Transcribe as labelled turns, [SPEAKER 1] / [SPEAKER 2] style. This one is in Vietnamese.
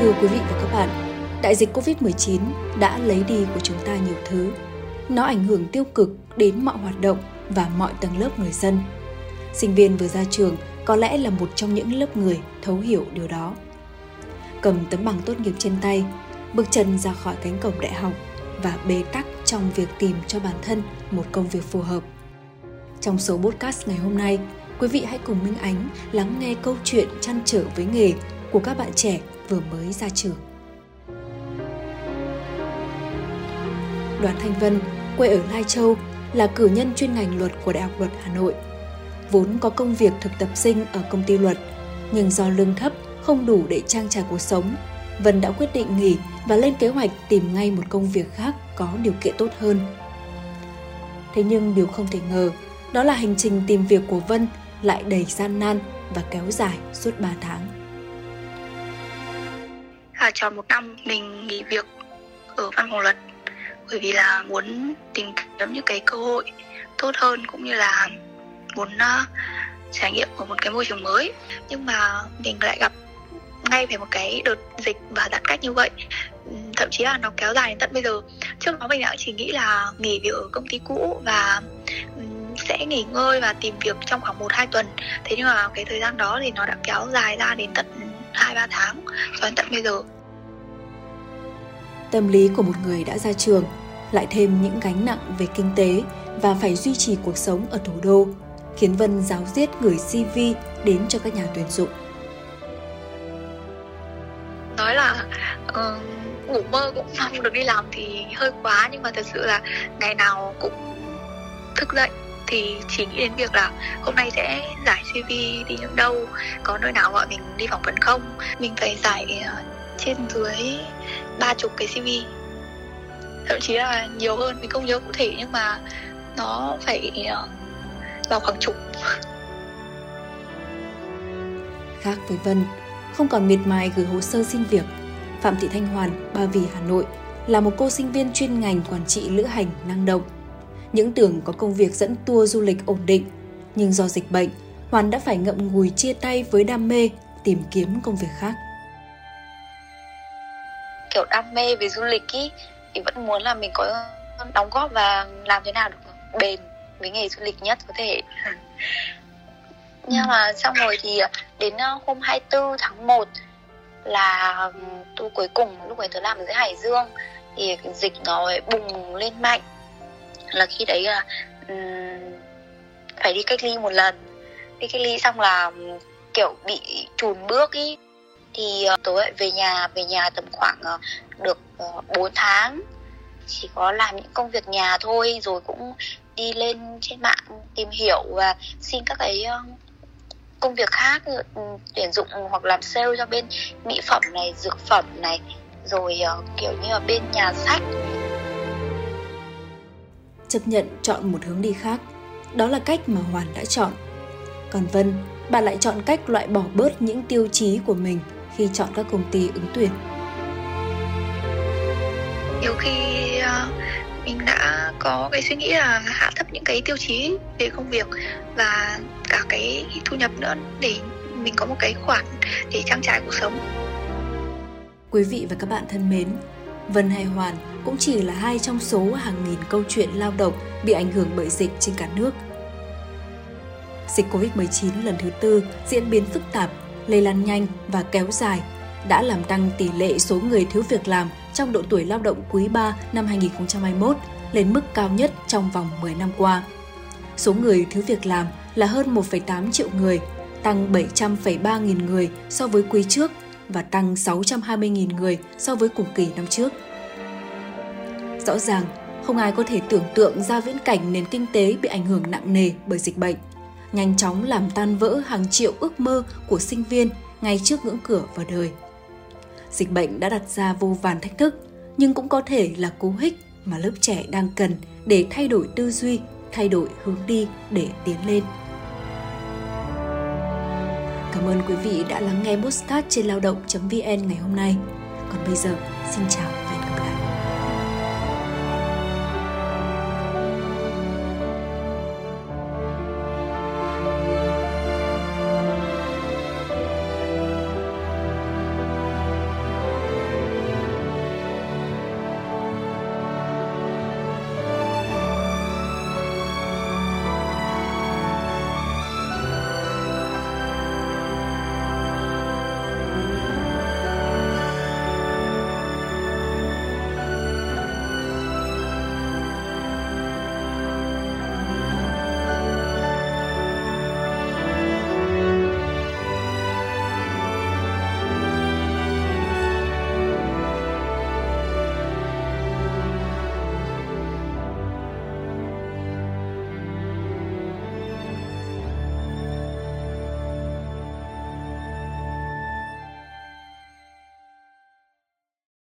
[SPEAKER 1] Thưa quý vị và các bạn, đại dịch Covid-19 đã lấy đi của chúng ta nhiều thứ. Nó ảnh hưởng tiêu cực đến mọi hoạt động và mọi tầng lớp người dân. Sinh viên vừa ra trường có lẽ là một trong những lớp người thấu hiểu điều đó. Cầm tấm bằng tốt nghiệp trên tay, bước chân ra khỏi cánh cổng đại học và bế tắc trong việc tìm cho bản thân một công việc phù hợp. Trong số podcast ngày hôm nay, quý vị hãy cùng Minh Ánh lắng nghe câu chuyện chăn trở với nghề của các bạn trẻ vừa mới ra trường. Đoàn Thanh Vân, quê ở Lai Châu, là cử nhân chuyên ngành luật của Đại học Luật Hà Nội. Vốn có công việc thực tập sinh ở công ty luật, nhưng do lương thấp không đủ để trang trải cuộc sống, Vân đã quyết định nghỉ và lên kế hoạch tìm ngay một công việc khác có điều kiện tốt hơn. Thế nhưng điều không thể ngờ, đó là hành trình tìm việc của Vân lại đầy gian nan và kéo dài suốt 3 tháng
[SPEAKER 2] là tròn một năm mình nghỉ việc ở văn phòng luật. Bởi vì là muốn tìm kiếm những cái cơ hội tốt hơn cũng như là muốn uh, trải nghiệm ở một cái môi trường mới. Nhưng mà mình lại gặp ngay về một cái đợt dịch và giãn cách như vậy. Thậm chí là nó kéo dài đến tận bây giờ. Trước đó mình đã chỉ nghĩ là nghỉ việc ở công ty cũ và ừ, sẽ nghỉ ngơi và tìm việc trong khoảng 1 2 tuần. Thế nhưng mà cái thời gian đó thì nó đã kéo dài ra đến tận 2 3 tháng cho đến tận bây giờ.
[SPEAKER 1] Tâm lý của một người đã ra trường lại thêm những gánh nặng về kinh tế và phải duy trì cuộc sống ở thủ đô, khiến Vân giáo diết gửi CV đến cho các nhà tuyển dụng.
[SPEAKER 2] Nói là uh, ngủ mơ cũng mong được đi làm thì hơi quá nhưng mà thật sự là ngày nào cũng thức dậy thì chỉ nghĩ đến việc là hôm nay sẽ giải CV đi những đâu có nơi nào gọi mình đi phỏng vấn không? Mình phải giải ờ, trên dưới ba chục cái CV thậm chí là nhiều hơn mình không nhớ cụ thể nhưng mà nó phải ờ, vào khoảng chục.
[SPEAKER 1] Khác với Vân không còn miệt mài gửi hồ sơ xin việc Phạm Thị Thanh Hoàn, Ba Vì, Hà Nội là một cô sinh viên chuyên ngành quản trị lữ hành năng động những tưởng có công việc dẫn tour du lịch ổn định, nhưng do dịch bệnh, Hoàn đã phải ngậm ngùi chia tay với đam mê, tìm kiếm công việc khác.
[SPEAKER 2] Kiểu đam mê về du lịch ý, thì vẫn muốn là mình có đóng góp và làm thế nào được bền với nghề du lịch nhất có thể. Nhưng mà xong rồi thì đến ờ, hôm 24 tháng 1 là ừ, tôi cuối cùng lúc ấy tôi làm ở dưới Hải Dương thì dịch nó bùng lên mạnh là khi đấy là um, phải đi cách ly một lần. Đi cách ly xong là kiểu bị chùn bước ý. Thì uh, tối về nhà về nhà tầm khoảng uh, được ờ, uh, 4 tháng. Chỉ có làm những công việc nhà thôi rồi cũng đi lên trên mạng tìm hiểu và xin các cái uh, công việc khác tuyển dụng hoặc làm sale cho bên mỹ phẩm này dược phẩm này. Rồi uh, kiểu như là bên nhà sách
[SPEAKER 1] chấp nhận chọn một hướng đi khác. Đó là cách mà Hoàn đã chọn. Còn Vân, bà lại chọn cách loại bỏ bớt những tiêu chí của mình khi chọn các công ty ứng tuyển.
[SPEAKER 2] Nhiều khi uh, mình đã có cái suy nghĩ là hạ thấp những cái tiêu chí về công việc và cả cái thu nhập nữa để mình có một cái khoản để trang trải cuộc sống.
[SPEAKER 1] Quý vị và các bạn thân mến, Vân hay Hoàn cũng chỉ là hai trong số hàng nghìn câu chuyện lao động bị ảnh hưởng bởi dịch trên cả nước. Dịch Covid-19 lần thứ tư diễn biến phức tạp, lây lan nhanh và kéo dài đã làm tăng tỷ lệ số người thiếu việc làm trong độ tuổi lao động quý 3 năm 2021 lên mức cao nhất trong vòng 10 năm qua. Số người thiếu việc làm là hơn 1,8 triệu người, tăng 700,3 nghìn người so với quý trước và tăng 620.000 người so với cùng kỳ năm trước. Rõ ràng, không ai có thể tưởng tượng ra viễn cảnh nền kinh tế bị ảnh hưởng nặng nề bởi dịch bệnh, nhanh chóng làm tan vỡ hàng triệu ước mơ của sinh viên ngay trước ngưỡng cửa vào đời. Dịch bệnh đã đặt ra vô vàn thách thức, nhưng cũng có thể là cú hích mà lớp trẻ đang cần để thay đổi tư duy, thay đổi hướng đi để tiến lên. Cảm ơn quý vị đã lắng nghe postcard trên lao động.vn ngày hôm nay. Còn bây giờ, xin chào